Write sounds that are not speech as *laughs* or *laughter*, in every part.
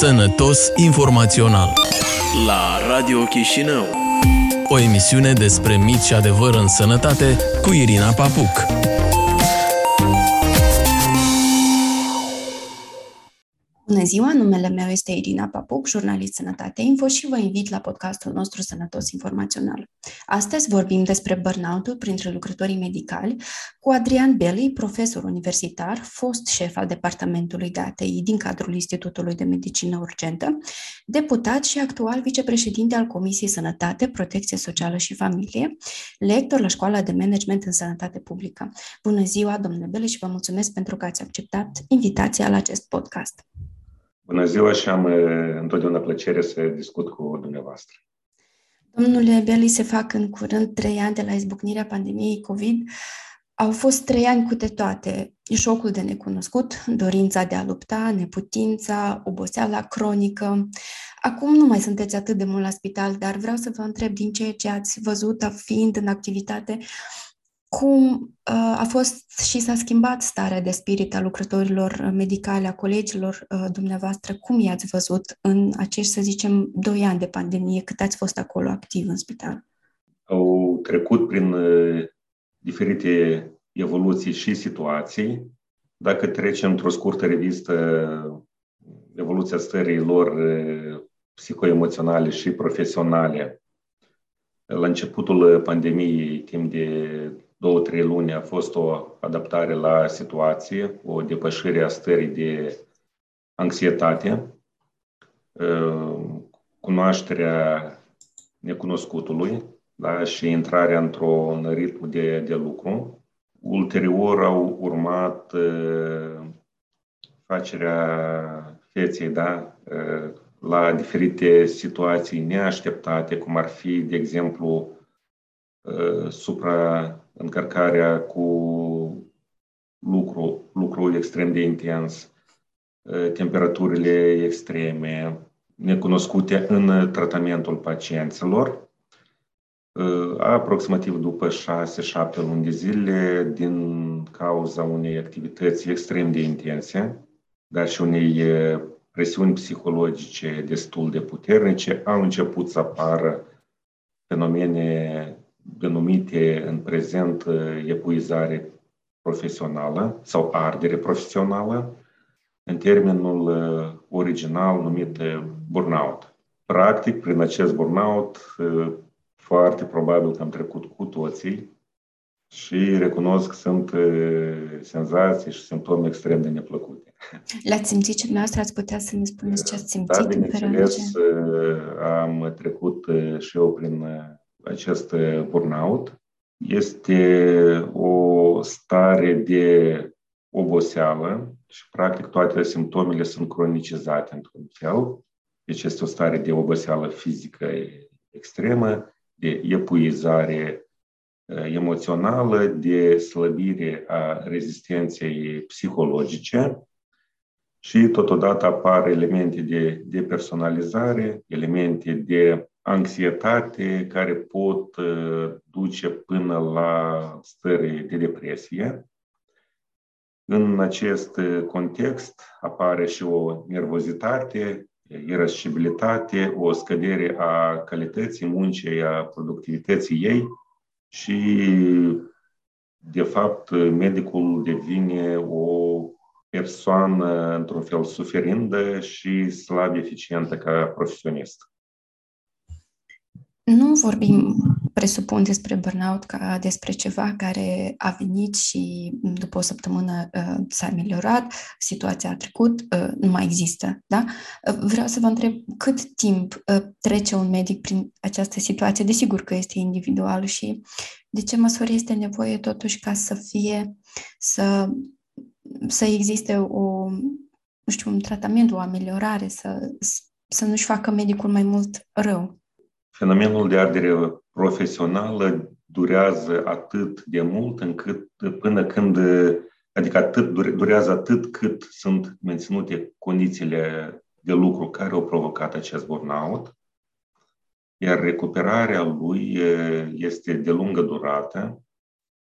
Sănătos informațional la Radio Chișinău. O emisiune despre mit și adevăr în sănătate cu Irina Papuc. Bună ziua, numele meu este Irina Papuc, jurnalist Sănătate Info și vă invit la podcastul nostru Sănătos Informațional. Astăzi vorbim despre burnout-ul printre lucrătorii medicali cu Adrian Belli, profesor universitar, fost șef al Departamentului de ATI din cadrul Institutului de Medicină Urgentă, deputat și actual vicepreședinte al Comisiei Sănătate, Protecție Socială și Familie, lector la Școala de Management în Sănătate Publică. Bună ziua, domnule Belli, și vă mulțumesc pentru că ați acceptat invitația la acest podcast. Bună ziua și am întotdeauna plăcere să discut cu dumneavoastră. Domnule Beli, se fac în curând trei ani de la izbucnirea pandemiei COVID. Au fost trei ani cu de toate. Șocul de necunoscut, dorința de a lupta, neputința, oboseala cronică. Acum nu mai sunteți atât de mult la spital, dar vreau să vă întreb din ceea ce ați văzut fiind în activitate, cum uh, a fost și s-a schimbat starea de spirit a lucrătorilor medicale, a colegilor uh, dumneavoastră? Cum i-ați văzut în acești, să zicem, doi ani de pandemie, cât ați fost acolo activ în spital? Au trecut prin uh, diferite evoluții și situații. Dacă trecem într-o scurtă revistă evoluția stării lor psihoemoționale și profesionale, la începutul pandemiei, timp de două, trei luni a fost o adaptare la situație, o depășire a stării de anxietate, uh, cunoașterea necunoscutului da, și intrarea într-un ritm de, de lucru. Ulterior au urmat uh, facerea feței da, uh, la diferite situații neașteptate, cum ar fi, de exemplu, supra încărcarea cu lucru, lucru extrem de intens, temperaturile extreme, necunoscute în tratamentul pacienților. Aproximativ după 6-7 luni de zile, din cauza unei activități extrem de intense, dar și unei presiuni psihologice destul de puternice, au început să apară fenomene denumite în prezent uh, epuizare profesională sau ardere profesională, în termenul uh, original numit uh, burnout. Practic, prin acest burnout, foarte probabil că am trecut cu toții și recunosc că sunt senzații și simptome extrem de neplăcute. Le-ați simțit și dumneavoastră? Ați putea să ne spuneți ce ați simțit? Da, bineînțeles, am trecut și eu prin acest burnout este o stare de oboseală și practic toate simptomele sunt cronicizate într-un fel. Deci este o stare de oboseală fizică extremă, de epuizare emoțională, de slăbire a rezistenței psihologice și totodată apar elemente de depersonalizare, elemente de anxietate care pot uh, duce până la stări de depresie. În acest uh, context apare și o nervozitate, irascibilitate, o scădere a calității muncii, a productivității ei și, de fapt, medicul devine o persoană, într-un fel, suferindă și slab eficientă ca profesionist. Nu vorbim, presupun, despre burnout ca despre ceva care a venit și după o săptămână uh, s-a ameliorat, situația a trecut, uh, nu mai există, da? Uh, vreau să vă întreb cât timp uh, trece un medic prin această situație? Desigur că este individual și de ce măsură este nevoie totuși ca să fie, să, să existe o, nu știu, un tratament, o ameliorare, să, să nu-și facă medicul mai mult rău? Fenomenul de ardere profesională durează atât de mult încât până când, adică atât, durează atât cât sunt menținute condițiile de lucru care au provocat acest burnout, iar recuperarea lui este de lungă durată.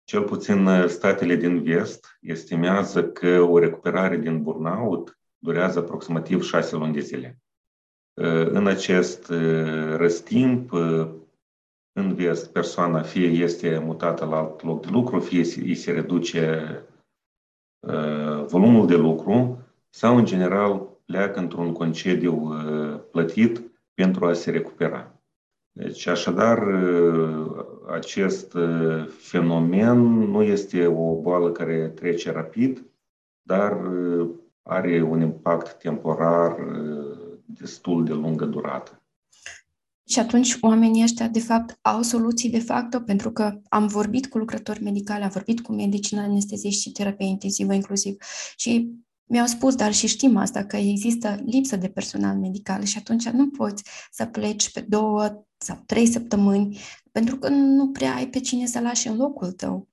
Cel puțin statele din vest estimează că o recuperare din burnout durează aproximativ șase luni de zile. În acest răstimp, în vest, persoana fie este mutată la alt loc de lucru, fie îi se reduce volumul de lucru sau, în general, pleacă într-un concediu plătit pentru a se recupera. Deci, așadar, acest fenomen nu este o boală care trece rapid, dar are un impact temporar destul de lungă durată. Și atunci oamenii ăștia, de fapt, au soluții de facto, pentru că am vorbit cu lucrători medicali, am vorbit cu medici anesteziști și terapie intensivă inclusiv și mi-au spus, dar și știm asta, că există lipsă de personal medical și atunci nu poți să pleci pe două sau trei săptămâni pentru că nu prea ai pe cine să lași în locul tău.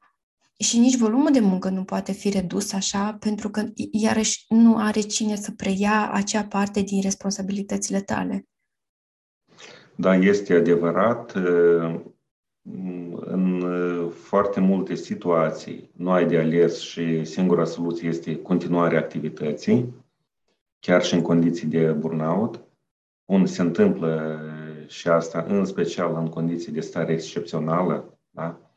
Și nici volumul de muncă nu poate fi redus așa, pentru că iarăși nu are cine să preia acea parte din responsabilitățile tale. Da, este adevărat. În foarte multe situații nu ai de ales și singura soluție este continuarea activității, chiar și în condiții de burnout. Un se întâmplă și asta în special în condiții de stare excepțională, da?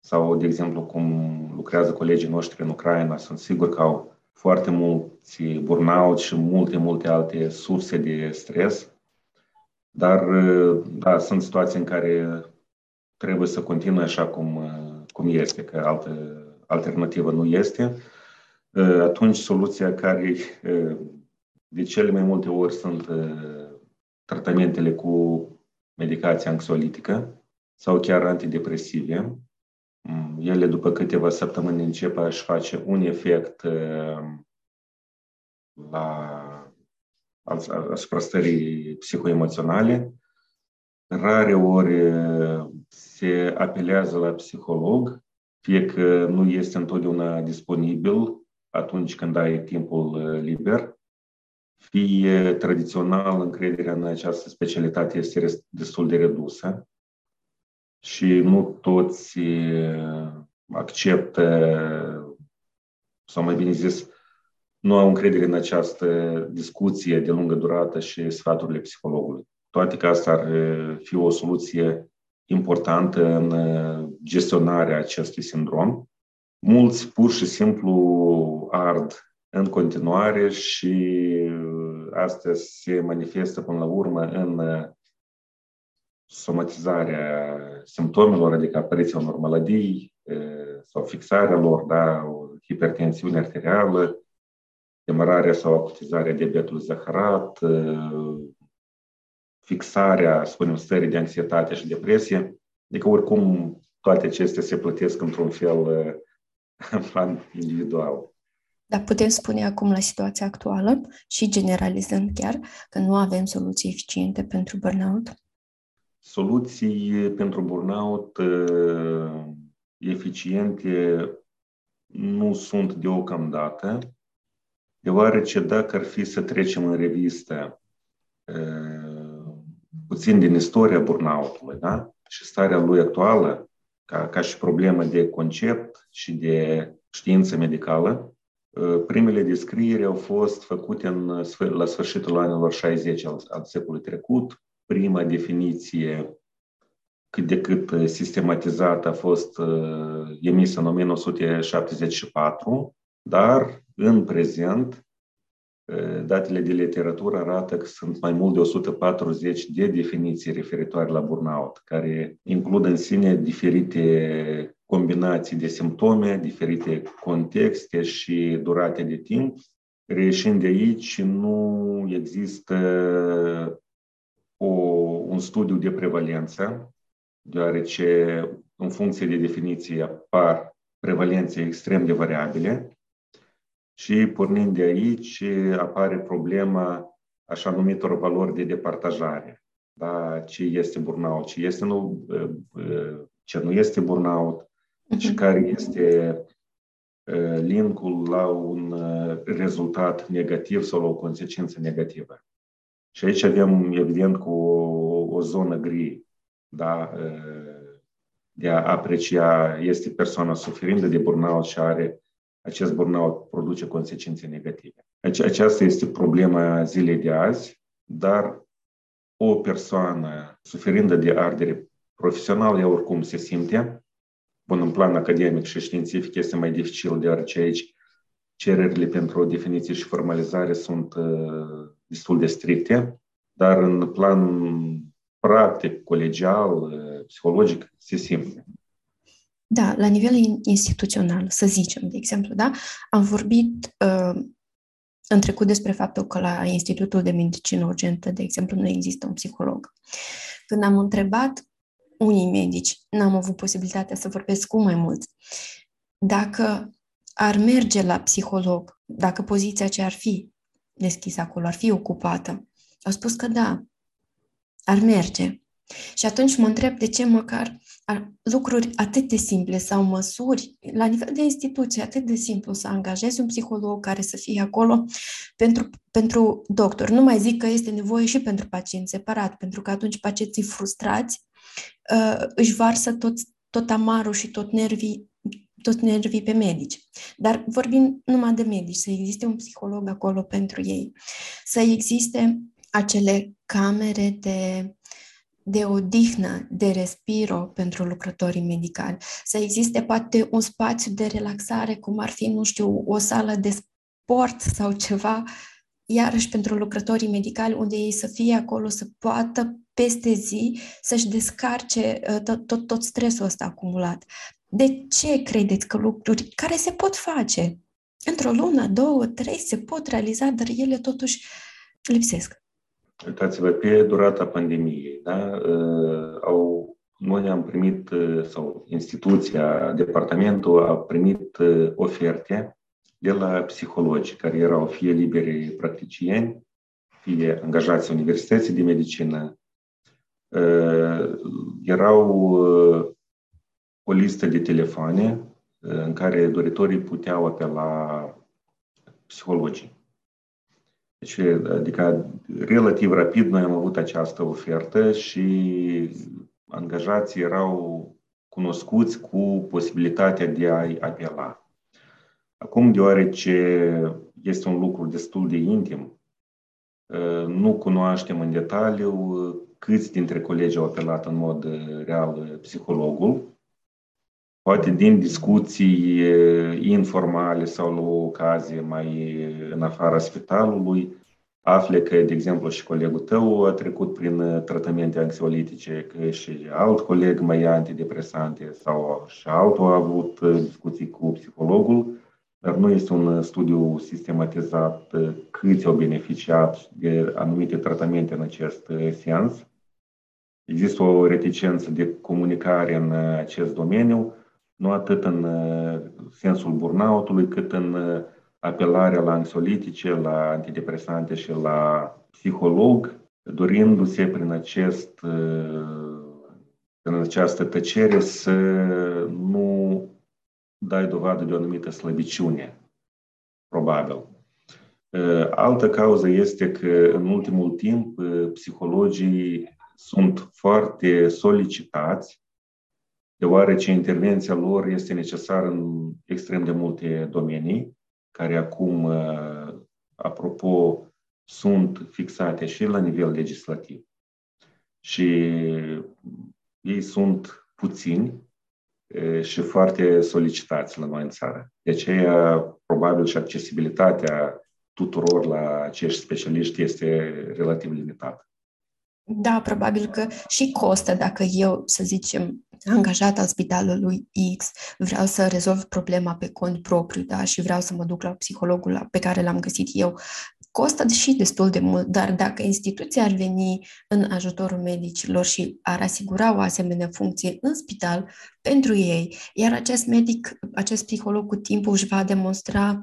Sau, de exemplu, cum lucrează colegii noștri în Ucraina, sunt sigur că au foarte mulți burnout și multe, multe alte surse de stres. Dar, da, sunt situații în care trebuie să continue așa cum, cum este, că altă alternativă nu este. Atunci, soluția care de cele mai multe ori sunt tratamentele cu medicație anxiolitică sau chiar antidepresive, Mm, ele după câteva săptămâni încep a-și face un efect la asupra stării psihoemoționale. Rare ori se apelează la psiholog, fie că nu este întotdeauna disponibil atunci când ai timpul liber, fie tradițional încrederea în această specialitate este destul de redusă și nu toți acceptă, sau mai bine zis, nu au încredere în această discuție de lungă durată și sfaturile psihologului. Toate că asta ar fi o soluție importantă în gestionarea acestui sindrom. Mulți pur și simplu ard în continuare și asta se manifestă până la urmă în somatizarea simptomelor, adică apariția unor maladii sau fixarea lor, da, o hipertensiune arterială, demararea sau acutizarea diabetului zaharat, fixarea, spunem, stării de anxietate și depresie. Adică, oricum, toate acestea se plătesc într-un fel în plan individual. Dar putem spune acum la situația actuală și generalizând chiar că nu avem soluții eficiente pentru burnout? Soluții pentru burnout eficiente nu sunt deocamdată, deoarece dacă ar fi să trecem în revistă puțin din istoria burnoutului da? și starea lui actuală, ca, ca și problemă de concept și de știință medicală, primele descrieri au fost făcute în, la sfârșitul anilor 60 al, al secolului trecut, prima definiție cât de cât sistematizată a fost emisă în 1974, dar în prezent datele de literatură arată că sunt mai mult de 140 de definiții referitoare la burnout, care includ în sine diferite combinații de simptome, diferite contexte și durate de timp. Reieșind de aici, nu există o, un studiu de prevalență, deoarece în funcție de definiție apar prevalențe extrem de variabile și pornind de aici apare problema așa numitor valori de departajare. Da? Ce este burnout, ce, este nu, ce nu este burnout uh-huh. și care este linkul la un rezultat negativ sau la o consecință negativă. Și aici avem, evident, cu o, o zonă gri, da, de a aprecia, este persoana suferindă de burnout și are acest burnout produce consecințe negative. Aceasta este problema zilei de azi, dar o persoană suferindă de ardere profesională, ea oricum se simte. Bun, în plan academic și științific este mai dificil, deoarece aici cererile pentru o definiție și formalizare sunt uh, destul de stricte, dar în plan practic, colegial, uh, psihologic, se simte. Da, la nivel instituțional, să zicem, de exemplu, da, am vorbit uh, în trecut despre faptul că la Institutul de Medicină Urgentă, de exemplu, nu există un psiholog. Când am întrebat unii medici, n-am avut posibilitatea să vorbesc cu mai mulți, dacă ar merge la psiholog, dacă poziția ce ar fi deschisă acolo ar fi ocupată, au spus că da, ar merge. Și atunci mă întreb de ce măcar lucruri atât de simple sau măsuri la nivel de instituție atât de simplu să angajezi un psiholog care să fie acolo pentru, pentru doctor. Nu mai zic că este nevoie și pentru pacienți separat, pentru că atunci pacienții frustrați uh, își varsă tot, tot amarul și tot nervii tot nervii pe medici. Dar vorbim numai de medici, să existe un psiholog acolo pentru ei, să existe acele camere de de odihnă, de respiro pentru lucrătorii medicali, să existe poate un spațiu de relaxare, cum ar fi, nu știu, o sală de sport sau ceva, iarăși pentru lucrătorii medicali, unde ei să fie acolo, să poată peste zi să-și descarce uh, tot, tot, tot stresul ăsta acumulat. De ce credeți că lucruri care se pot face într-o lună, două, trei, se pot realiza, dar ele totuși lipsesc? Uitați-vă, pe durata pandemiei, da, uh, au, noi am primit, uh, sau instituția, departamentul a primit uh, oferte de la psihologi care erau fie liberi practicieni, fie angajați universității de medicină. Erau o listă de telefoane în care doritorii puteau apela psihologii. Deci, adică, relativ rapid noi am avut această ofertă și angajații erau cunoscuți cu posibilitatea de a-i apela. Acum, deoarece este un lucru destul de intim, nu cunoaștem în detaliu câți dintre colegi au apelat în mod real psihologul, poate din discuții informale sau la o ocazie mai în afara spitalului, afle că, de exemplu, și colegul tău a trecut prin tratamente anxiolitice, că și alt coleg mai ia antidepresante sau și altul a avut discuții cu psihologul, dar nu este un studiu sistematizat câți au beneficiat de anumite tratamente în acest sens. Există o reticență de comunicare în acest domeniu, nu atât în uh, sensul burnout-ului, cât în uh, apelarea la anxiolitice, la antidepresante și la psiholog, dorindu-se prin, acest, uh, prin această tăcere să nu dai dovadă de o anumită slăbiciune, probabil. Altă cauză este că în ultimul timp psihologii sunt foarte solicitați deoarece intervenția lor este necesară în extrem de multe domenii, care acum, uh, apropo, sunt fixate și la nivel legislativ. Și ei sunt puțini uh, și foarte solicitați la noi în țară. De aceea, probabil și accesibilitatea tuturor la acești specialiști este relativ limitată. Da, probabil că și costă dacă eu, să zicem, angajat al spitalului X, vreau să rezolv problema pe cont propriu, da, și vreau să mă duc la psihologul pe care l-am găsit eu. Costă și destul de mult, dar dacă instituția ar veni în ajutorul medicilor și ar asigura o asemenea funcție în spital pentru ei, iar acest medic, acest psiholog cu timpul își va demonstra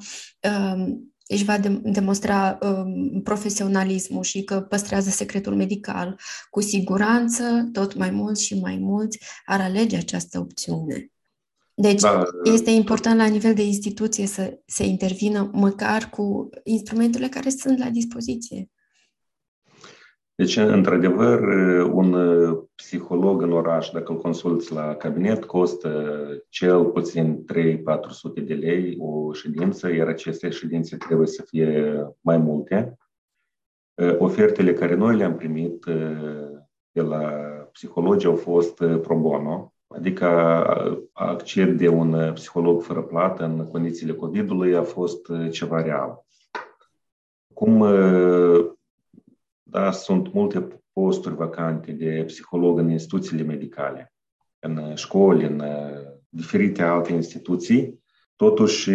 um, își va de- demonstra um, profesionalismul și că păstrează secretul medical, cu siguranță tot mai mulți și mai mulți ar alege această opțiune. Deci da, este important la nivel de instituție să se intervină măcar cu instrumentele care sunt la dispoziție. Deci, într-adevăr, un psiholog în oraș, dacă îl consulți la cabinet, costă cel puțin 3-400 de lei o ședință, iar aceste ședințe trebuie să fie mai multe. Ofertele care noi le-am primit de la psihologi au fost pro bono, adică acced de un psiholog fără plată în condițiile COVID-ului a fost ceva real. Cum da, sunt multe posturi vacante de psiholog în instituțiile medicale, în școli, în diferite alte instituții. Totuși,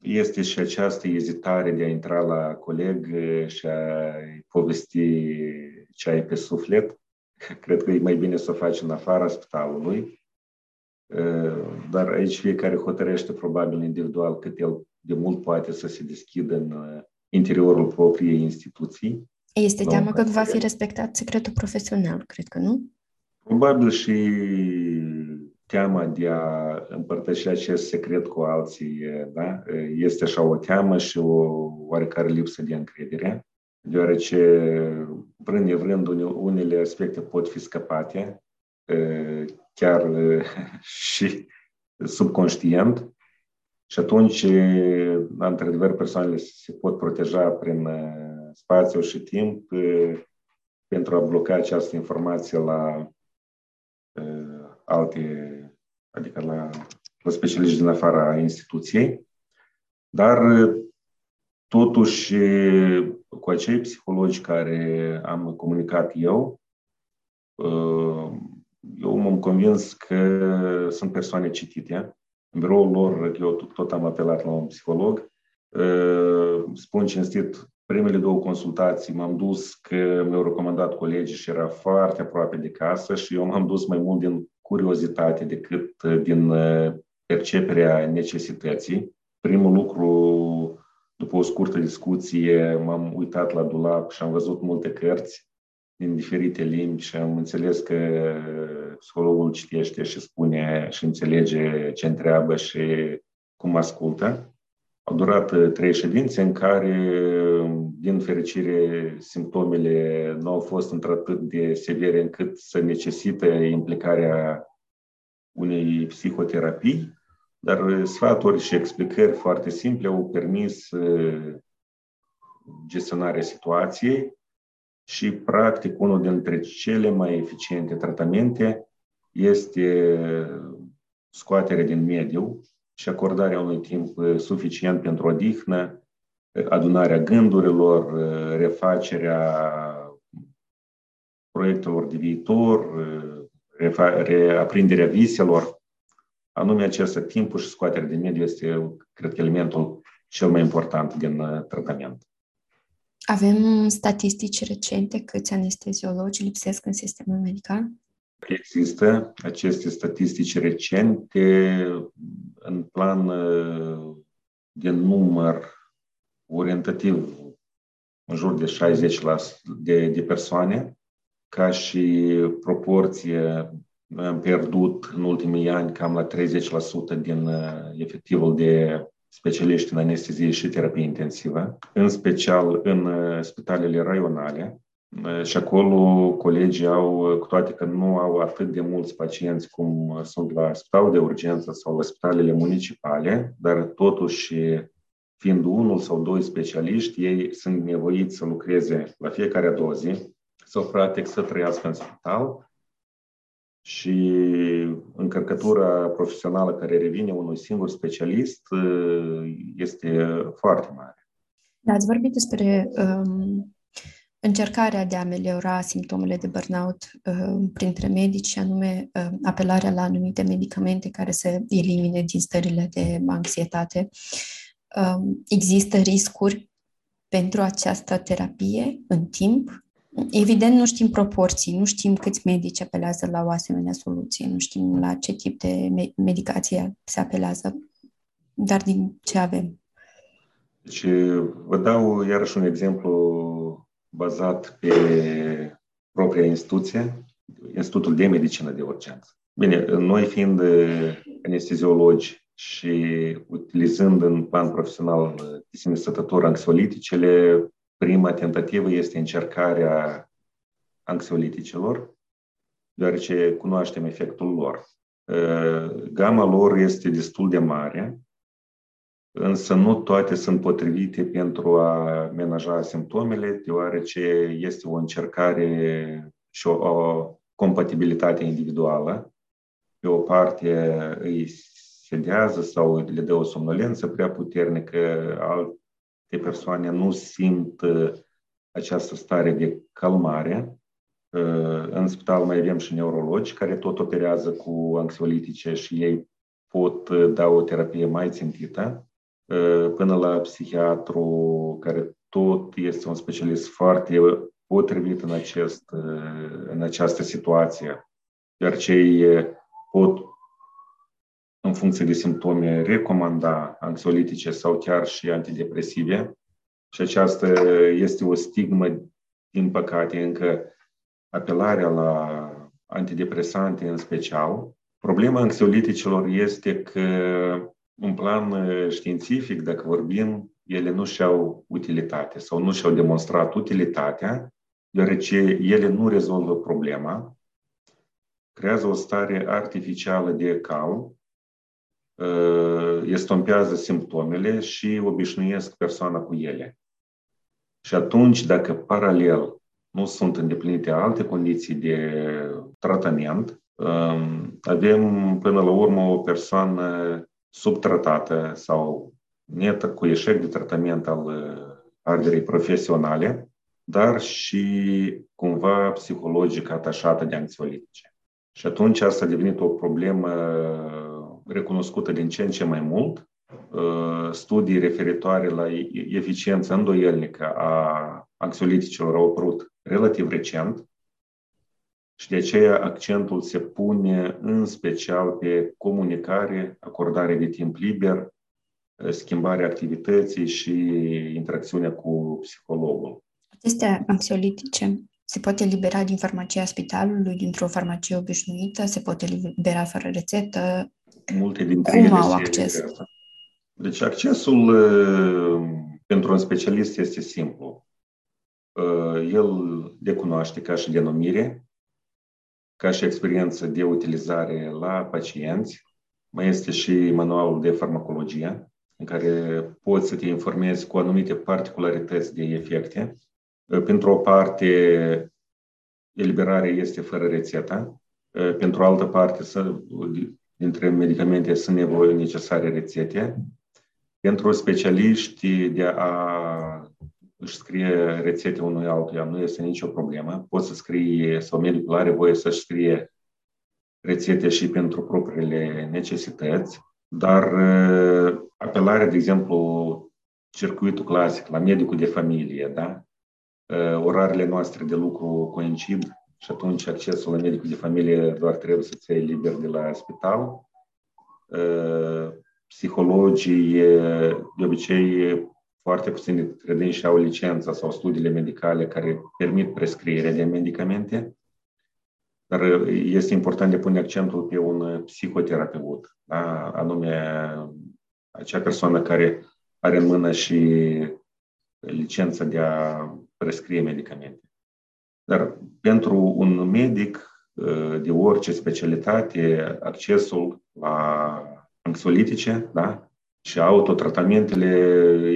este și această ezitare de a intra la coleg și a povesti ce ai pe suflet. *laughs* Cred că e mai bine să o faci în afara spitalului. Dar aici fiecare hotărește probabil individual cât el de mult poate să se deschidă în interiorul propriei instituții. Este teamă că va fi respectat secretul profesional, cred că nu? Probabil și teama de a împărtăși acest secret cu alții, da? Este așa o teamă și o oarecare lipsă de încredere, deoarece, vrând nevrând, unele aspecte pot fi scăpate, chiar *laughs* și subconștient, și atunci, într-adevăr, persoanele se pot proteja prin spațiu și timp pentru a bloca această informație la alte, adică la, la specialiști din afara instituției. Dar, totuși, cu acei psihologi care am comunicat eu, eu m-am convins că sunt persoane citite, în biroul lor, eu tot am apelat la un psiholog. Spun cinstit, primele două consultații m-am dus că mi-au recomandat colegii și era foarte aproape de casă și eu m-am dus mai mult din curiozitate decât din perceperea necesității. Primul lucru, după o scurtă discuție, m-am uitat la dulap și am văzut multe cărți din diferite limbi și am înțeles că psihologul citește și spune și înțelege ce întreabă și cum ascultă. Au durat trei ședințe în care, din fericire, simptomele nu au fost într-atât de severe încât să necesită implicarea unei psihoterapii, dar sfaturi și explicări foarte simple au permis gestionarea situației și, practic, unul dintre cele mai eficiente tratamente este scoaterea din mediu și acordarea unui timp suficient pentru odihnă, adunarea gândurilor, refacerea proiectelor de viitor, reaprinderea viselor. Anume, acest timp și scoaterea din mediu este, cred că, elementul cel mai important din tratament. Avem statistici recente câți anesteziologi lipsesc în sistemul medical? Există aceste statistici recente în plan de număr orientativ în jur de 60 de, de persoane, ca și proporție noi am pierdut în ultimii ani cam la 30% din efectivul de specialiști în anestezie și terapie intensivă, în special în uh, spitalele raionale. Uh, și acolo colegii au, cu toate că nu au atât de mulți pacienți cum sunt la spitalul de urgență sau la spitalele municipale, dar totuși fiind unul sau doi specialiști, ei sunt nevoiți să lucreze la fiecare a doua zi sau practic să trăiască în spital și încărcătura profesională care revine unui singur specialist este foarte mare. Da, ați vorbit despre um, încercarea de a ameliora simptomele de burnout um, printre medici, anume um, apelarea la anumite medicamente care să elimine din stările de anxietate. Um, există riscuri pentru această terapie în timp Evident, nu știm proporții, nu știm câți medici apelează la o asemenea soluție, nu știm la ce tip de medicație se apelează, dar din ce avem. Deci, vă dau iarăși un exemplu bazat pe propria instituție, Institutul de Medicină de Urgență. Bine, noi fiind anesteziologi și utilizând în plan profesional de sine stătător anxioliticele, prima tentativă este încercarea anxioliticilor, deoarece cunoaștem efectul lor. Gama lor este destul de mare, însă nu toate sunt potrivite pentru a menaja simptomele, deoarece este o încercare și o, o compatibilitate individuală. Pe o parte îi sedează sau le dă o somnolență prea puternică, alte persoane nu simt uh, această stare de calmare. Uh, în spital mai avem și neurologi care tot operează cu anxiolitice și ei pot uh, da o terapie mai țintită, până la psihiatru care tot este un specialist foarte potrivit în, acest, în această situație, iar cei pot în funcție de simptome, recomanda anxiolitice sau chiar și antidepresive. Și aceasta este o stigmă, din păcate, încă apelarea la antidepresante în special. Problema anxioliticilor este că, în plan științific, dacă vorbim, ele nu și-au utilitate sau nu și-au demonstrat utilitatea, deoarece ele nu rezolvă problema, creează o stare artificială de cal, estompează simptomele și obișnuiesc persoana cu ele. Și atunci, dacă paralel nu sunt îndeplinite alte condiții de tratament, avem până la urmă o persoană subtratată sau netă cu eșec de tratament al arderii profesionale, dar și cumva psihologic atașată de anxiolitice. Și atunci asta a devenit o problemă recunoscută din ce în ce mai mult. Uh, studii referitoare la eficiența îndoielnică a anxioliticilor au apărut relativ recent și de aceea accentul se pune în special pe comunicare, acordare de timp liber, uh, schimbarea activității și interacțiunea cu psihologul. Aceste anxiolitice se poate libera din farmacia spitalului, dintr-o farmacie obișnuită, se poate libera fără rețetă, multe dintre Cum ele au acces? Deci accesul uh, pentru un specialist este simplu. Uh, el le cunoaște ca și denumire, ca și experiență de utilizare la pacienți. Mai este și manualul de farmacologie, în care poți să te informezi cu anumite particularități de efecte. Uh, pentru o parte, eliberarea este fără rețetă. Pentru altă parte, dintre medicamente sunt nevoie necesare rețete. Pentru specialiști de a își scrie rețete unui altuia nu este nicio problemă. Poți să scrie, sau medicul are voie să-și scrie rețete și pentru propriile necesități, dar uh, apelarea, de exemplu, circuitul clasic la medicul de familie, da? Uh, orarele noastre de lucru coincid și atunci accesul la medicul de familie doar trebuie să-ți iei liber de la spital. Psihologii, de obicei, foarte puțini credenți au licența sau studiile medicale care permit prescrierea de medicamente, dar este important de pune accentul pe un psihoterapeut, da? anume acea persoană care are în mână și licența de a prescrie medicamente. Dar pentru un medic de orice specialitate, accesul la anxiolitice da? Și autotratamentele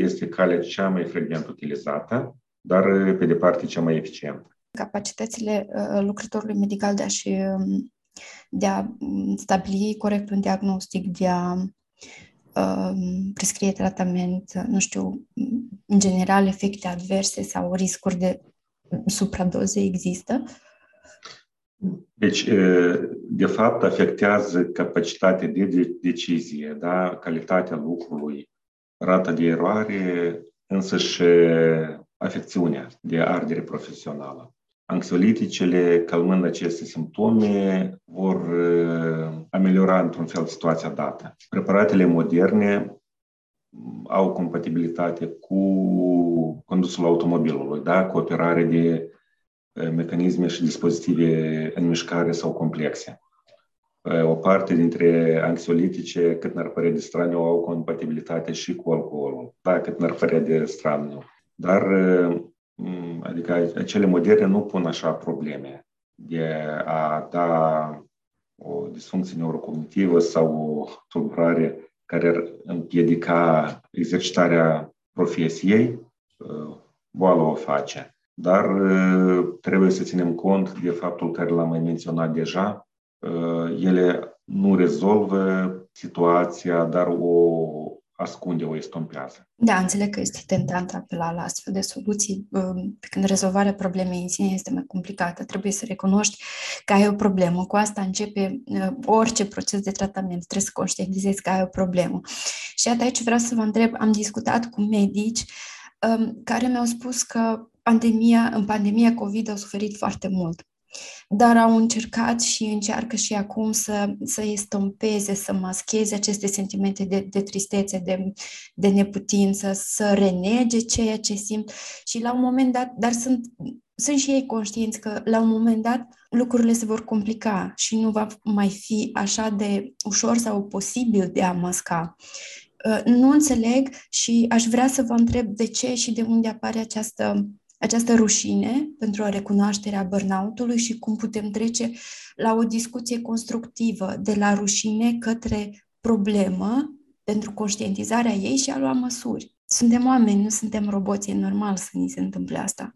este calea cea mai frecvent utilizată, dar pe departe cea mai eficientă. Capacitățile lucrătorului medical de a-și de a stabili corect un diagnostic, de a prescrie tratament, nu știu, în general efecte adverse sau riscuri de supradoze există? Deci, de fapt, afectează capacitatea de decizie, da? calitatea lucrului, rata de eroare, însă și afecțiunea de ardere profesională. Anxioliticele, calmând aceste simptome, vor ameliora într-un fel situația dată. Preparatele moderne au compatibilitate cu condusul automobilului, da? cu operare de mecanisme și dispozitive în mișcare sau complexe. O parte dintre anxiolitice, cât n-ar părea de straniu, au compatibilitate și cu alcoolul, da, cât n-ar părea de straniu. Dar mm, adică acele modele nu pun așa probleme de a da o disfuncție neurocognitivă sau o tulburare care ar împiedica exercitarea profesiei, uh, boala o face. Dar uh, trebuie să ținem cont de faptul care l-am mai menționat deja. Uh, ele nu rezolvă situația, dar o ascunde, o estompează. Da, înțeleg că este tentant apela la astfel de soluții, um, pe când rezolvarea problemei în sine este mai complicată. Trebuie să recunoști că ai o problemă. Cu asta începe uh, orice proces de tratament. Trebuie să conștientizezi că ai o problemă. Și iată aici vreau să vă întreb, am discutat cu medici um, care mi-au spus că pandemia, în pandemia COVID au suferit foarte mult dar au încercat și încearcă și acum să, să estompeze, să mascheze aceste sentimente de, de tristețe, de, de neputință, să renege ceea ce simt și la un moment dat, dar sunt, sunt și ei conștienți că la un moment dat lucrurile se vor complica și nu va mai fi așa de ușor sau posibil de a masca. Uh, nu înțeleg și aș vrea să vă întreb de ce și de unde apare această această rușine pentru a recunoașterea burnout-ului și cum putem trece la o discuție constructivă de la rușine către problemă pentru conștientizarea ei și a lua măsuri. Suntem oameni, nu suntem roboți, e normal să ni se întâmple asta.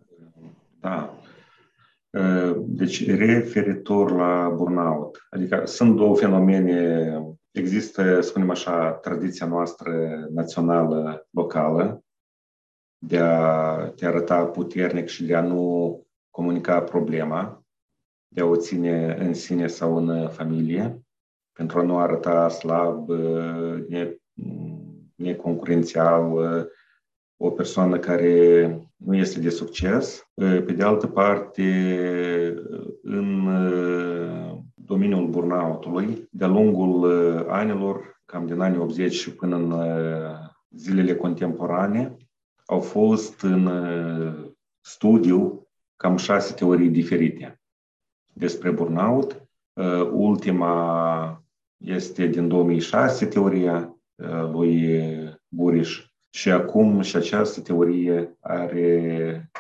Da. Deci, referitor la burnout, adică sunt două fenomene. Există, spunem așa, tradiția noastră națională, locală, de a te arăta puternic și de a nu comunica problema, de a o ține în sine sau în familie, pentru a nu arăta slab, ne, neconcurențial, o persoană care nu este de succes. Pe de altă parte, în domeniul burnout-ului, de-a lungul anilor, cam din anii 80 și până în zilele contemporane, au fost în uh, studiu cam șase teorii diferite despre burnout. Uh, ultima este din 2006, teoria uh, lui Buriș. Și acum și această teorie are,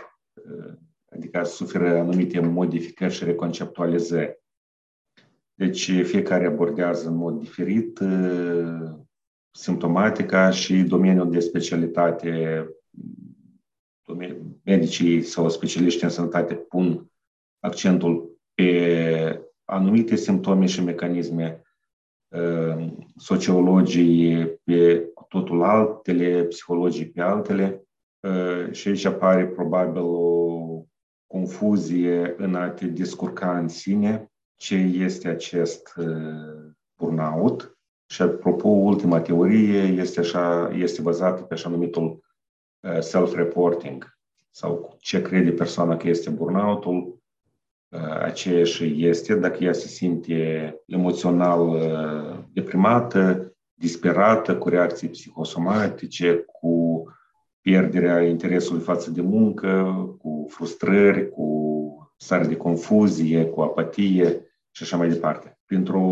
adică suferă anumite modificări și reconceptualizări. Deci fiecare abordează în mod diferit simptomatica și domeniul de specialitate medicii sau specialiști în sănătate pun accentul pe anumite simptome și mecanisme, uh, sociologii pe totul altele, psihologii pe altele uh, și aici apare probabil o confuzie în a te descurca în sine ce este acest uh, burnout. Și apropo, ultima teorie este, așa, este bazată pe așa numitul Uh, self-reporting sau ce crede persoana că este burnout-ul, uh, aceea și este, dacă ea se simte emoțional uh, deprimată, disperată, cu reacții psihosomatice, cu pierderea interesului față de muncă, cu frustrări, cu stare de confuzie, cu apatie și așa mai departe. Pentru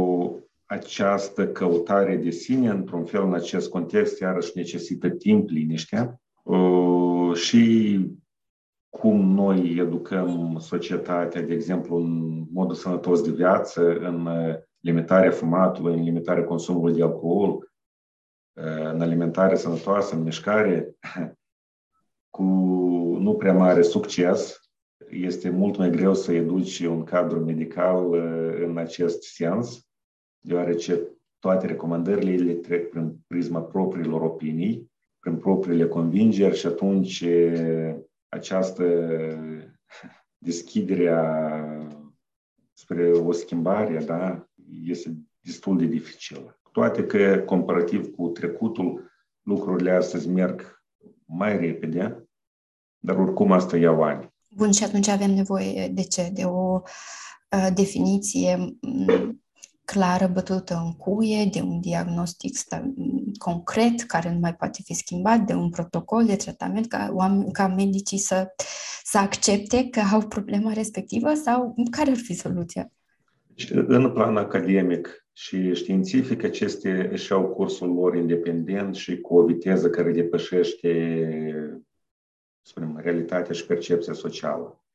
această căutare de sine, într-un fel, în acest context, iarăși necesită timp, liniștea, Uh, și cum noi educăm societatea, de exemplu, în modul sănătos de viață, în limitarea fumatului, în limitarea consumului de alcool, uh, în alimentare sănătoasă, în mișcare, *laughs* cu nu prea mare succes. Este mult mai greu să educi un cadru medical uh, în acest sens, deoarece toate recomandările le trec prin prisma propriilor opinii prin propriile convingeri și atunci această deschidere spre o schimbare da, este destul de dificilă. Toate că, comparativ cu trecutul, lucrurile astăzi merg mai repede, dar oricum asta iau ani. Bun, și atunci avem nevoie de ce? De o uh, definiție clară, bătută în cuie, de un diagnostic concret care nu mai poate fi schimbat, de un protocol de tratament ca, oameni, ca medicii să, să accepte că au problema respectivă sau care ar fi soluția? În plan academic și științific, aceste își au cursul lor independent și cu o viteză care depășește spunem, realitatea și percepția socială.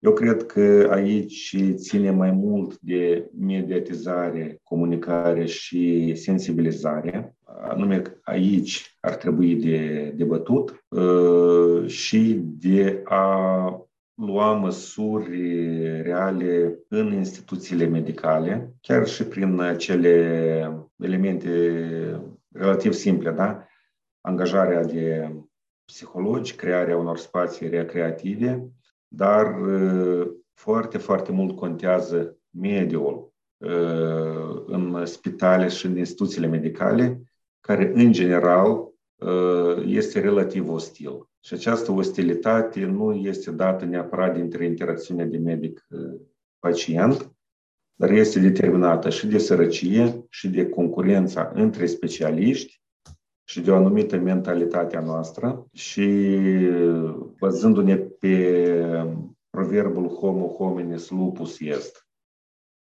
Eu cred că aici ține mai mult de mediatizare, comunicare și sensibilizare. Anume, aici ar trebui de debătut uh, și de a lua măsuri reale în instituțiile medicale, chiar și prin acele elemente relativ simple, da? Angajarea de psihologi, crearea unor spații recreative, dar foarte, foarte mult contează mediul în spitale și în instituțiile medicale, care în general este relativ ostil. Și această ostilitate nu este dată neapărat dintre interacțiunea de medic-pacient, dar este determinată și de sărăcie și de concurența între specialiști și de o anumită mentalitate a noastră și bazându-ne pe proverbul homo homines lupus est,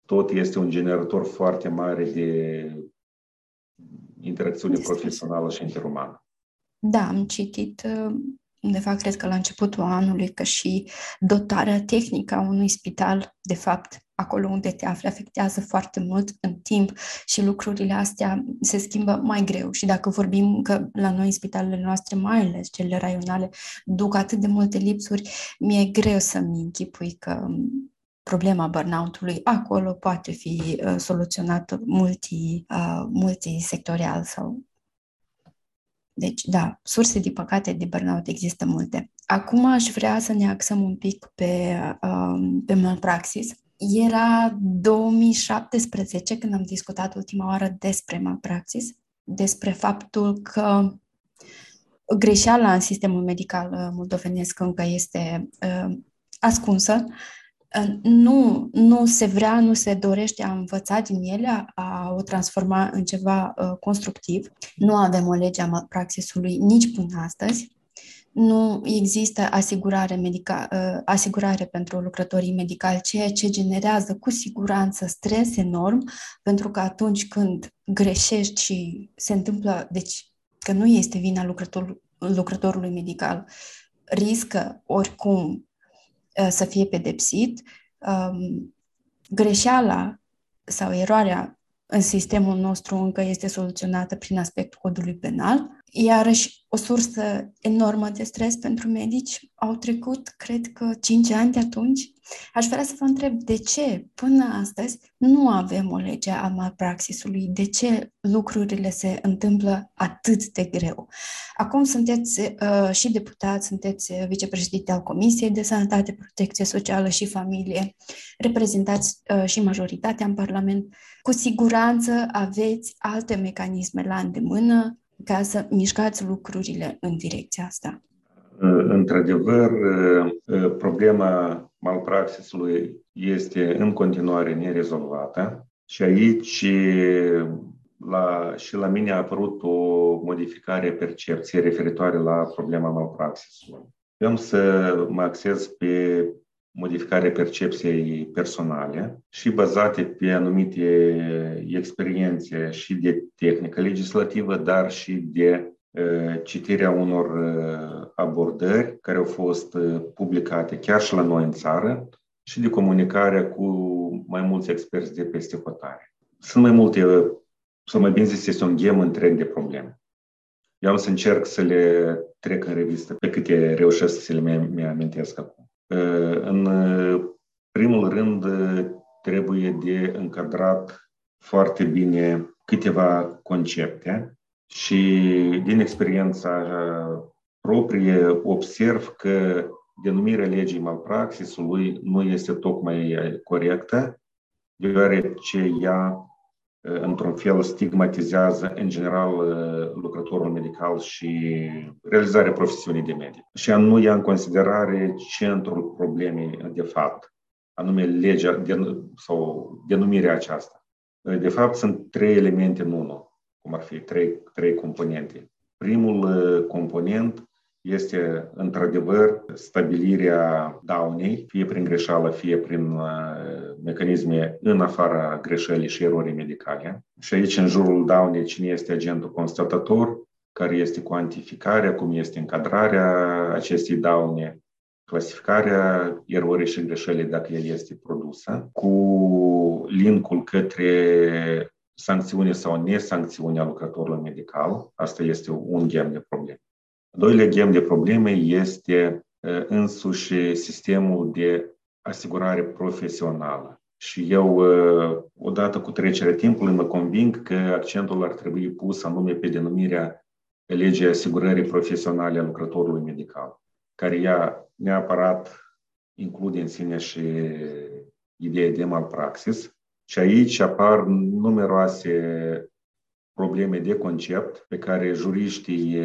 tot este un generator foarte mare de interacțiune profesională și interumană. Da, am citit uh, undeva, cred că la începutul anului, că și dotarea tehnică a unui spital, de fapt, acolo unde te afli, afectează foarte mult în timp și lucrurile astea se schimbă mai greu. Și dacă vorbim că la noi spitalele noastre, mai ales cele raionale, duc atât de multe lipsuri, mi-e greu să-mi închipui că problema burnout-ului acolo poate fi uh, soluționată multi, uh, multisectorial sau deci, da, surse de păcate de burnout există multe. Acum aș vrea să ne axăm un pic pe, um, pe malpraxis. Era 2017 când am discutat ultima oară despre malpraxis, despre faptul că greșeala în sistemul medical uh, moldovenesc încă este uh, ascunsă nu, nu se vrea, nu se dorește a învăța din ele, a, a o transforma în ceva uh, constructiv. Nu avem o lege a praxisului nici până astăzi. Nu există asigurare, medica, uh, asigurare pentru lucrătorii medicali, ceea ce generează cu siguranță stres enorm, pentru că atunci când greșești și se întâmplă, deci că nu este vina lucrător, lucrătorului medical, riscă oricum Uh, să fie pedepsit, um, greșeala sau eroarea în sistemul nostru încă este soluționată prin aspectul codului penal. Iarăși, o sursă enormă de stres pentru medici. Au trecut, cred că, 5 ani de atunci Aș vrea să vă întreb de ce până astăzi nu avem o lege a malpraxisului, de ce lucrurile se întâmplă atât de greu. Acum sunteți uh, și deputat, sunteți vicepreședinte al Comisiei de Sănătate, Protecție Socială și Familie, reprezentați uh, și majoritatea în Parlament. Cu siguranță aveți alte mecanisme la îndemână ca să mișcați lucrurile în direcția asta. Într-adevăr, problema malpraxisului este în continuare nerezolvată și aici la, și la mine a apărut o modificare a percepției referitoare la problema malpraxisului. Eu am să mă axez pe modificarea percepției personale și bazate pe anumite experiențe și de tehnică legislativă, dar și de citirea unor abordări care au fost publicate chiar și la noi în țară și de comunicarea cu mai mulți experți de peste hotare. Sunt mai multe, să mai bine zis, este un ghem întreg de probleme. Eu am să încerc să le trec în revistă pe câte reușesc să le mi-amintesc acum. În primul rând, trebuie de încadrat foarte bine câteva concepte și din experiența proprie observ că denumirea legii malpraxisului nu este tocmai corectă, deoarece ea, într-un fel, stigmatizează, în general, lucrătorul medical și realizarea profesiunii de medic. Și ea nu ia în considerare centrul problemei, de fapt, anume legea sau denumirea aceasta. De fapt, sunt trei elemente în unul cum ar fi trei, trei componente. Primul uh, component este, într-adevăr, stabilirea daunei, fie prin greșeală, fie prin uh, mecanisme în afara greșelii și erorii medicale. Și aici, în jurul daunei, cine este agentul constatator, care este cuantificarea, cum este încadrarea acestei daune, clasificarea erorii și greșelii dacă el este produsă, cu linkul către sancțiune sau nesancțiune a lucrătorului medical. Asta este un gem de probleme. Doilea gem de probleme este însuși sistemul de asigurare profesională. Și eu, odată cu trecerea timpului, mă conving că accentul ar trebui pus anume pe denumirea legii asigurării profesionale a lucrătorului medical, care ea neapărat include în sine și ideea de malpraxis. Și aici apar numeroase probleme de concept pe care juriștii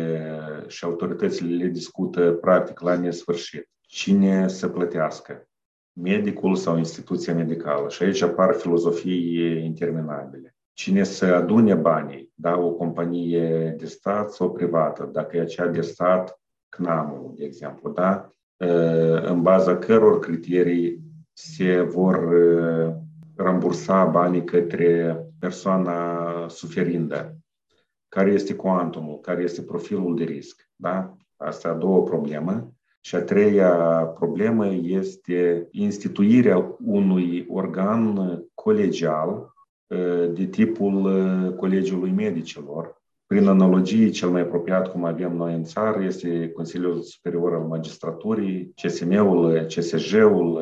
și autoritățile le discută practic la nesfârșit. Cine să plătească? Medicul sau instituția medicală? Și aici apar filozofii interminabile. Cine să adune banii? Da, o companie de stat sau privată? Dacă e aceea de stat, CNAM-ul, de exemplu, da? În baza căror criterii se vor rambursa banii către persoana suferindă, care este cuantumul, care este profilul de risc. Da? Asta a doua problemă. Și a treia problemă este instituirea unui organ colegial de tipul Colegiului Medicilor. Prin analogie, cel mai apropiat, cum avem noi în țară, este Consiliul Superior al Magistraturii, CSM-ul, CSJ-ul,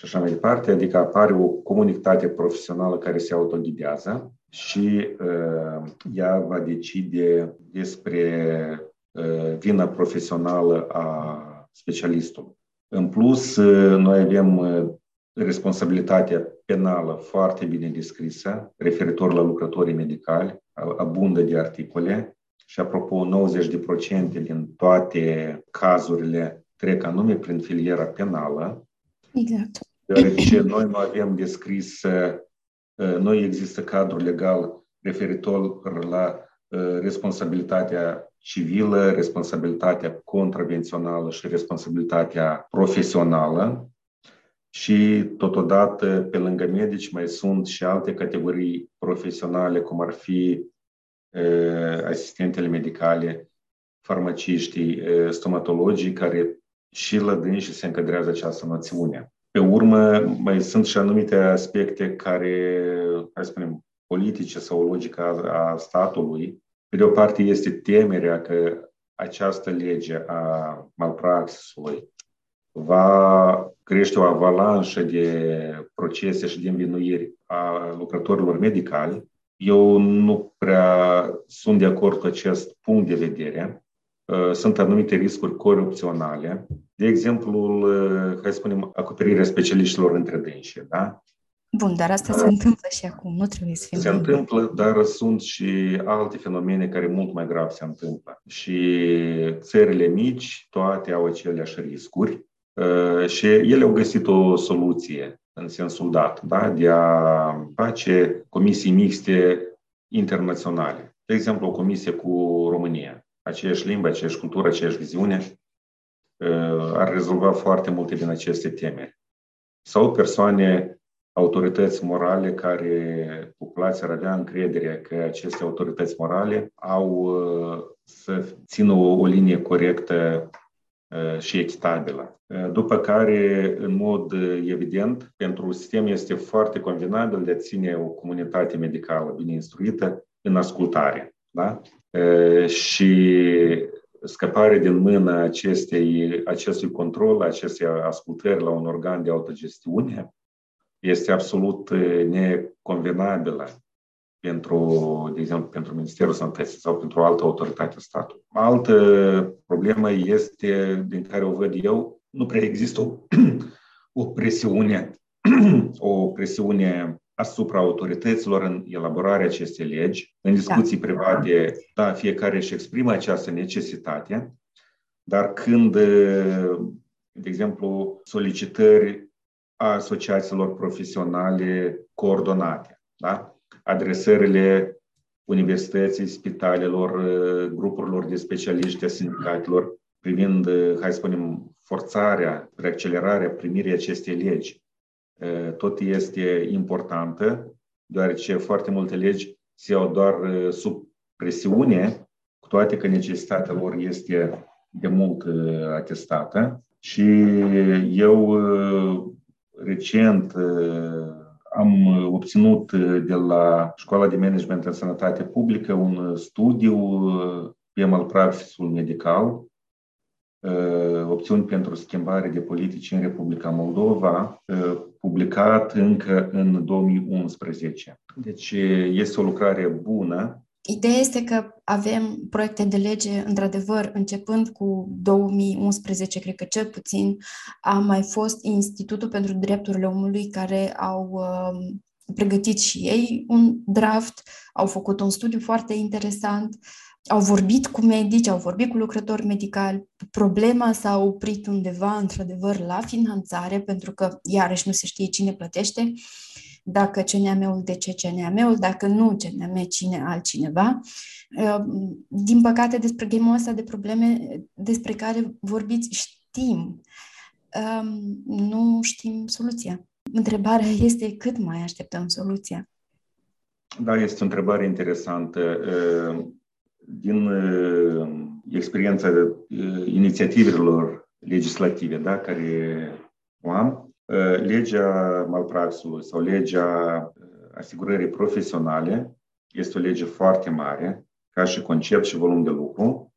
și așa mai departe, adică apare o comunitate profesională care se autoghidează și uh, ea va decide despre uh, vina profesională a specialistului. În plus, uh, noi avem uh, responsabilitatea penală foarte bine descrisă, referitor la lucrătorii medicali, abundă de articole și, apropo, 90% din toate cazurile trec anume prin filiera penală. Exact deoarece noi nu avem descris, nu există cadru legal referitor la responsabilitatea civilă, responsabilitatea contravențională și responsabilitatea profesională. Și totodată, pe lângă medici, mai sunt și alte categorii profesionale, cum ar fi asistentele medicale, farmaciștii, stomatologii, care și la și se încadrează această noțiune. Pe urmă, mai sunt și anumite aspecte care, hai să spunem, politice sau logica a statului. Pe de o parte este temerea că această lege a malpraxisului va crește o avalanșă de procese și de învinuiri a lucrătorilor medicali. Eu nu prea sunt de acord cu acest punct de vedere. Uh, sunt anumite riscuri corupționale, de exemplu, uh, hai să spunem, acoperirea specialiștilor între dânsi, da? Bun, dar asta se întâmplă și acum, nu trebuie să fim... Se întâmplă, dar sunt și alte fenomene care mult mai grav se întâmplă. Și țările mici, toate au aceleași riscuri uh, și ele au găsit o soluție în sensul dat, da? de a face comisii mixte internaționale. De exemplu, o comisie cu România aceeași limbă, aceeași cultură, aceeași viziune, uh, ar rezolva foarte multe din aceste teme. Sau persoane, autorități morale care populația ar avea încredere că aceste autorități morale au uh, să țină o, o linie corectă uh, și echitabilă. După care, în mod evident, pentru sistem este foarte convenabil de a ține o comunitate medicală bine instruită în ascultare. Da? și scăpare din mână acestei, acestui control, acestei ascultări la un organ de autogestiune este absolut neconvenabilă pentru, de exemplu, pentru Ministerul Sănătății sau pentru o altă autoritate a statului. Altă problemă este, din care o văd eu, nu prea există o, *clears throat* o presiune, *clears throat* o presiune asupra autorităților în elaborarea acestei legi. În discuții da. private, da, fiecare își exprimă această necesitate, dar când, de exemplu, solicitări a asociațiilor profesionale coordonate, da? adresările universității, spitalelor, grupurilor de specialiști a sindicatelor privind, hai să spunem, forțarea, reaccelerarea primirii acestei legi tot este importantă, deoarece foarte multe legi se iau doar sub presiune, cu toate că necesitatea lor este de mult atestată. Și eu recent am obținut de la Școala de Management în Sănătate Publică un studiu pe malpraxisul medical, opțiuni pentru schimbare de politici în Republica Moldova, publicat încă în 2011. Deci este o lucrare bună Ideea este că avem proiecte de lege, într-adevăr, începând cu 2011, cred că cel puțin, a mai fost Institutul pentru Drepturile Omului care au uh, pregătit și ei un draft, au făcut un studiu foarte interesant, au vorbit cu medici, au vorbit cu lucrători medicali. Problema s-a oprit undeva, într-adevăr, la finanțare, pentru că, iarăși, nu se știe cine plătește. Uh, dacă CNM-ul, de ce CNM-ul, dacă nu CNM, cine altcineva. Uh, din păcate, despre genul ăsta de probleme despre care vorbiți știm, um, nu știm soluția. Întrebarea este cât mai așteptăm soluția? Da, este o întrebare interesantă. Uh, din uh, experiența inițiativelor legislative da, care o am, Ă, legea malpraxului sau legea ă, asigurării profesionale este o lege foarte mare, ca și concept și volum de lucru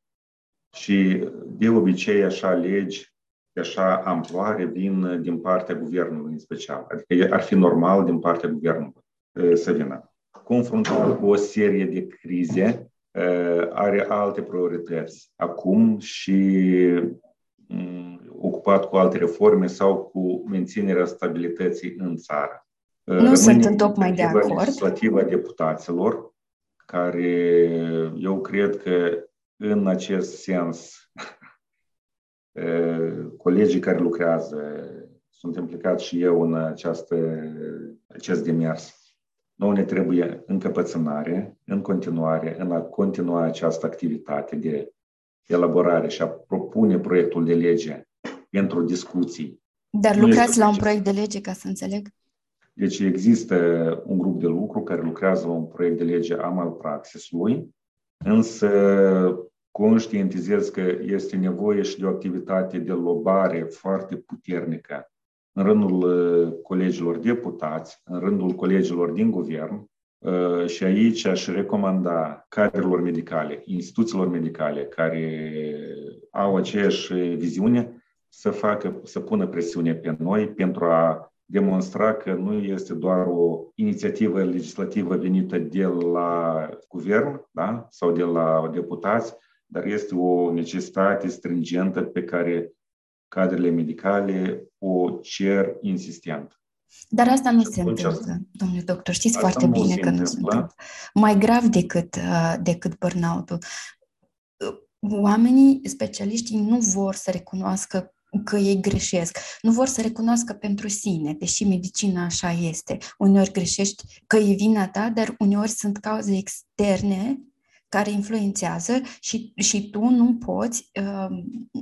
și de obicei așa legi de așa amploare vin din partea guvernului în special. Adică ar fi normal din partea guvernului ă, să vină. Confruntat cu o serie de crize, are alte priorități acum și ocupat cu alte reforme sau cu menținerea stabilității în țară. Nu Rămâne sunt tocmai de acord. legislativă a deputaților, care eu cred că în acest sens *laughs* colegii care lucrează, sunt implicat și eu în această, acest demers. Nu ne trebuie încăpățânare, în continuare, în a continua această activitate de elaborare și a propune proiectul de lege pentru discuții. Dar nu lucrați la un proiect de lege, ca să înțeleg? Deci există un grup de lucru care lucrează la un proiect de lege a malpraxisului, însă conștientizez că este nevoie și de o activitate de lobare foarte puternică în rândul uh, colegilor deputați, în rândul colegilor din guvern, uh, și aici aș recomanda cadrelor medicale, instituțiilor medicale care au aceeași viziune să facă, să pună presiune pe noi pentru a demonstra că nu este doar o inițiativă legislativă venită de la guvern da? sau de la deputați, dar este o necesitate stringentă pe care cadrele medicale o cer insistent. Dar asta nu se întâmplă, asta, domnule doctor. Știți foarte bine că nu se întâmplă. Mai grav decât, uh, decât burnout-ul. Oamenii, specialiștii, nu vor să recunoască că ei greșesc. Nu vor să recunoască pentru sine, deși medicina așa este. Uneori greșești că e vina ta, dar uneori sunt cauze externe care influențează și, și tu nu poți, uh,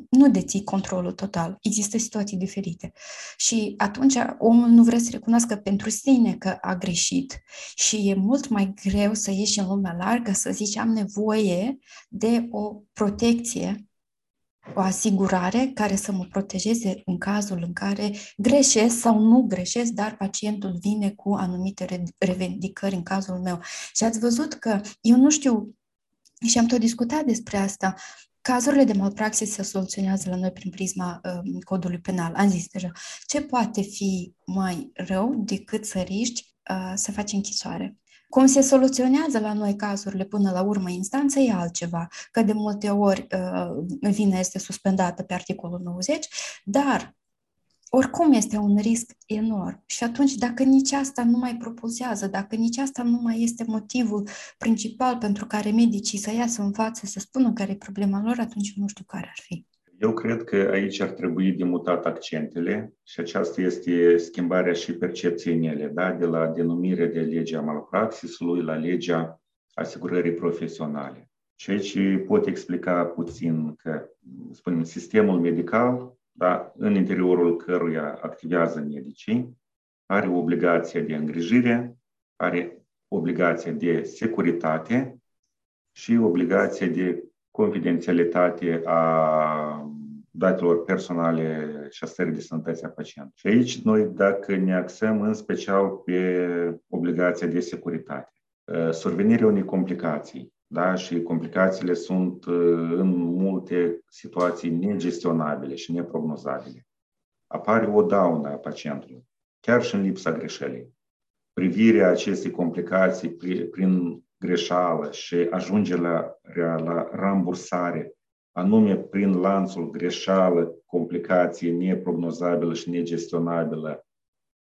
nu deții controlul total. Există situații diferite. Și atunci omul nu vrea să recunoască pentru sine că a greșit și e mult mai greu să ieși în lumea largă, să zici am nevoie de o protecție o asigurare care să mă protejeze în cazul în care greșesc sau nu greșesc, dar pacientul vine cu anumite revendicări în cazul meu. Și ați văzut că eu nu știu, și am tot discutat despre asta, Cazurile de malpraxis se soluționează la noi prin prisma uh, codului penal. Am zis deja. Ce poate fi mai rău decât să riști uh, să faci închisoare? Cum se soluționează la noi cazurile până la urmă instanță e altceva, că de multe ori uh, vina este suspendată pe articolul 90, dar oricum este un risc enorm. Și atunci, dacă nici asta nu mai propulsează, dacă nici asta nu mai este motivul principal pentru care medicii să iasă în față, să spună care e problema lor, atunci nu știu care ar fi. Eu cred că aici ar trebui demutat accentele și aceasta este schimbarea și percepției mele, da? de la denumire de legea malpraxisului la legea asigurării profesionale. Și aici pot explica puțin că, spunem, sistemul medical, da, în interiorul căruia activează medicii, are obligația de îngrijire, are obligația de securitate și obligația de confidențialitate a datelor personale și a stării de sănătate a pacientului. Și aici noi, dacă ne axăm în special pe obligația de securitate, survenirea unei complicații, da? și complicațiile sunt în multe situații negestionabile și neprognozabile. Apare o daună a pacientului, chiar și în lipsa greșelii. Privirea acestei complicații prin greșeală și ajunge la, la rambursare, anume prin lanțul greșeală, complicație neprognozabilă și negestionabilă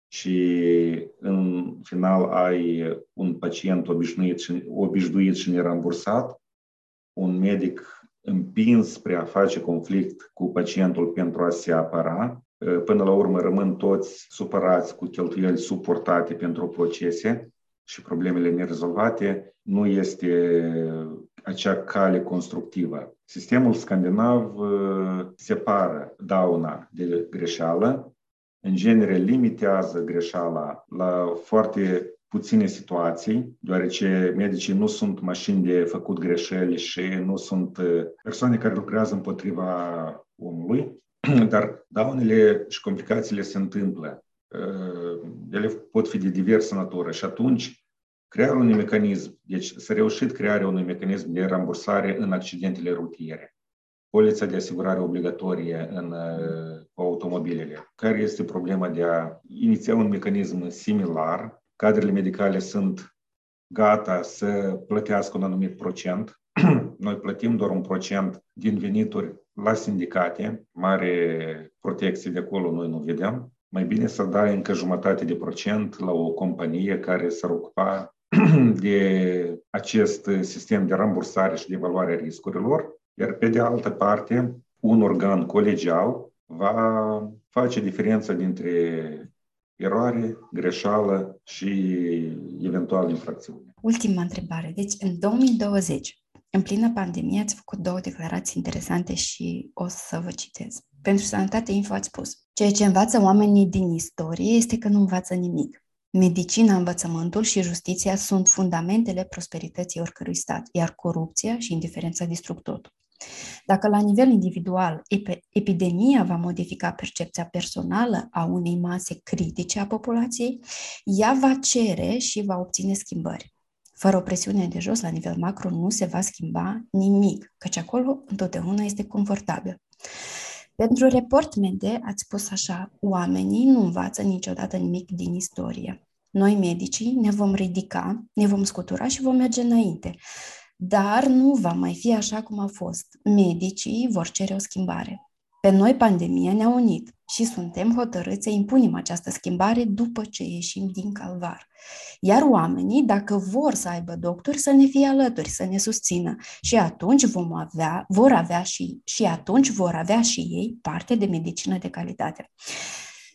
și în final ai un pacient obișnuit și, obișnuit și nerambursat, un medic împins spre a face conflict cu pacientul pentru a se apăra, până la urmă rămân toți supărați cu cheltuieli suportate pentru procese și problemele nerezolvate, nu este acea cale constructivă. Sistemul scandinav separă dauna de greșeală, în genere limitează greșeala la foarte puține situații, deoarece medicii nu sunt mașini de făcut greșeli și nu sunt persoane care lucrează împotriva omului, *clears throat* dar daunele și complicațiile se întâmplă. Ele pot fi de diversă natură și atunci crearea unui mecanism, deci s-a reușit crearea unui mecanism de rambursare în accidentele rutiere, polița de asigurare obligatorie în cu automobilele. Care este problema de a iniția un mecanism similar? Cadrele medicale sunt gata să plătească un anumit procent. *clears throat* Noi plătim doar un procent din venituri la sindicate, mare protecție de acolo noi nu vedem. Mai bine să dai încă jumătate de procent la o companie care s-ar ocupa *clears throat* de acest sistem de rambursare și de evaluare a riscurilor, iar pe de altă parte, un organ colegial va face diferența dintre eroare, greșeală și eventual infracțiune. Ultima întrebare. Deci, în 2020, în plină pandemie, ați făcut două declarații interesante și o să vă citez. Pentru Sănătate Info ați spus, ceea ce învață oamenii din istorie este că nu învață nimic. Medicina, învățământul și justiția sunt fundamentele prosperității oricărui stat, iar corupția și indiferența distrug totul. Dacă la nivel individual epidemia va modifica percepția personală a unei mase critice a populației, ea va cere și va obține schimbări. Fără o presiune de jos, la nivel macro, nu se va schimba nimic, căci acolo întotdeauna este confortabil. Pentru report mede ați spus așa, oamenii nu învață niciodată nimic din istorie. Noi, medicii, ne vom ridica, ne vom scutura și vom merge înainte. Dar nu va mai fi așa cum a fost. Medicii vor cere o schimbare. Pe noi pandemia ne-a unit și suntem hotărâți să impunem această schimbare după ce ieșim din calvar. Iar oamenii, dacă vor să aibă doctori, să ne fie alături, să ne susțină. Și atunci vom avea, vor avea și, și atunci vor avea și ei parte de medicină de calitate.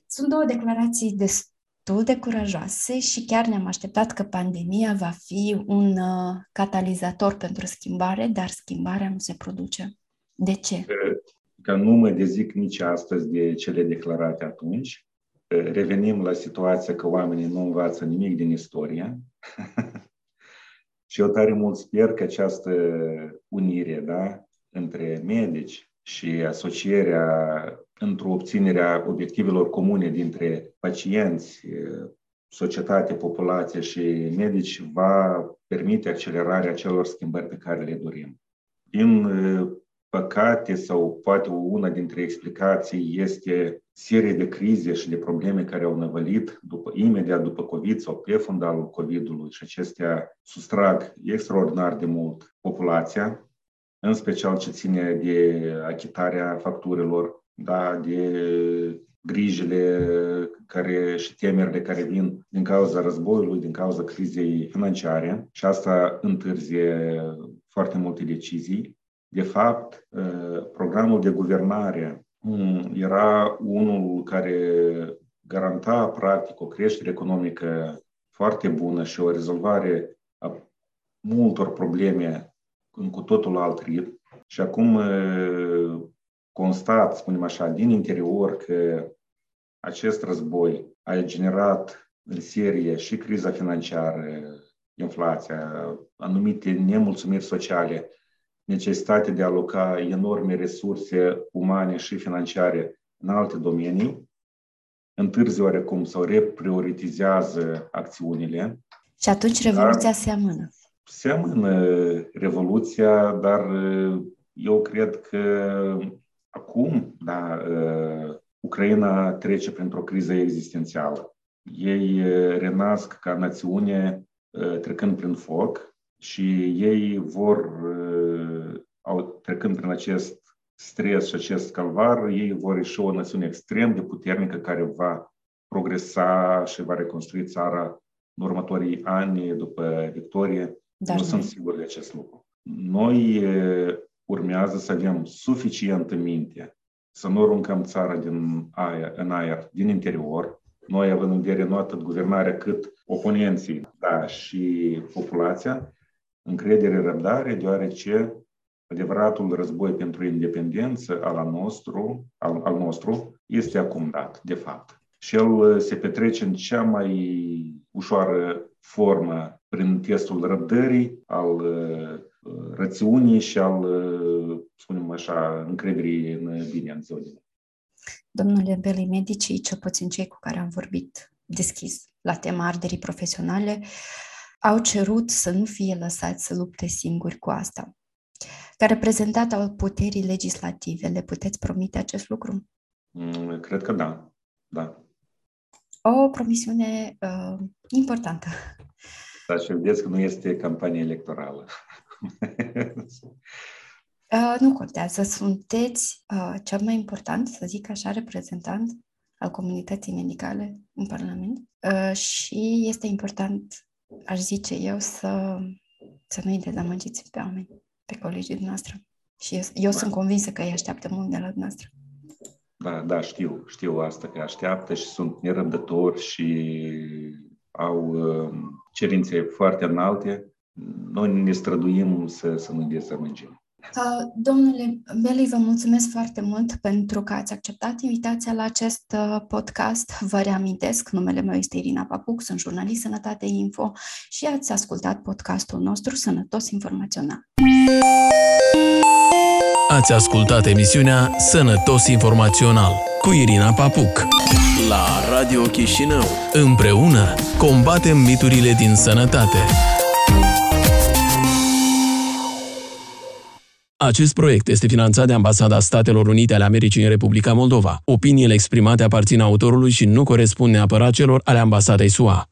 Sunt două declarații destul de curajoase și chiar ne-am așteptat că pandemia va fi un uh, catalizator pentru schimbare, dar schimbarea nu se produce. De ce? Că nu mă dezic nici astăzi de cele declarate atunci. Revenim la situația că oamenii nu învață nimic din istorie. *laughs* și eu tare mult sper că această unire da, între medici și asocierea într-o obținerea obiectivelor comune dintre pacienți, societate, populație și medici va permite accelerarea celor schimbări pe care le dorim. Din păcate sau poate una dintre explicații este serie de crize și de probleme care au năvălit după, imediat după COVID sau pe fundalul COVID-ului și acestea sustrag extraordinar de mult populația, în special ce ține de achitarea facturilor, da, de grijile care și temerile care vin din cauza războiului, din cauza crizei financiare și asta întârzie foarte multe decizii. De fapt, programul de guvernare era unul care garanta practic o creștere economică foarte bună și o rezolvare a multor probleme în cu totul alt ritm. Și acum constat, spunem așa, din interior că acest război a generat în serie și criza financiară, inflația, anumite nemulțumiri sociale necesitatea de a aloca enorme resurse umane și financiare în alte domenii, întârzi oarecum sau reprioritizează acțiunile. Și atunci revoluția se amână. Se amână revoluția, dar eu cred că acum, da, Ucraina trece printr-o criză existențială. Ei renasc ca națiune trecând prin foc și ei vor, au, trecând prin acest stres și acest calvar, ei vor ieși o națiune extrem de puternică care va progresa și va reconstrui țara în următorii ani după victorie. Dar nu sunt sigur de acest lucru. Noi urmează să avem suficientă minte să nu aruncăm țara din aer, în aer, din interior, noi având în vedere nu atât guvernarea cât oponenții, da, și populația, încredere, răbdare, deoarece adevăratul război pentru independență al nostru, al, al nostru este acum dat, de fapt. Și el se petrece în cea mai ușoară formă prin testul răbdării, al rațiunii și al, spunem așa, încrederii în bine în ziua Domnule Beli, medicii, cel puțin cei cu care am vorbit deschis la tema arderii profesionale, au cerut să nu fie lăsați să lupte singuri cu asta. Ca reprezentant al puterii legislative, le puteți promite acest lucru? Mm, cred că da. Da. O promisiune uh, importantă. Dar și vedeți că nu este campanie electorală. *laughs* uh, nu contează. Sunteți uh, cel mai important, să zic așa, reprezentant al comunității medicale în Parlament uh, și este important, aș zice eu, să, să nu-i dezamăgiți pe oameni, pe colegii noastre. Și eu, eu da. sunt convinsă că îi așteaptă mult de la noastră. Da, da, știu, știu asta, că așteaptă și sunt nerăbdători și au uh, cerințe foarte înalte noi ne străduim să, să nu dezamăgim. Domnule Beli, vă mulțumesc foarte mult pentru că ați acceptat invitația la acest uh, podcast. Vă reamintesc, numele meu este Irina Papuc, sunt jurnalist Sănătate Info și ați ascultat podcastul nostru Sănătos Informațional. Ați ascultat emisiunea Sănătos Informațional cu Irina Papuc la Radio Chișinău. Împreună combatem miturile din sănătate. Acest proiect este finanțat de Ambasada Statelor Unite ale Americii în Republica Moldova. Opiniile exprimate aparțin autorului și nu corespund neapărat celor ale Ambasadei SUA.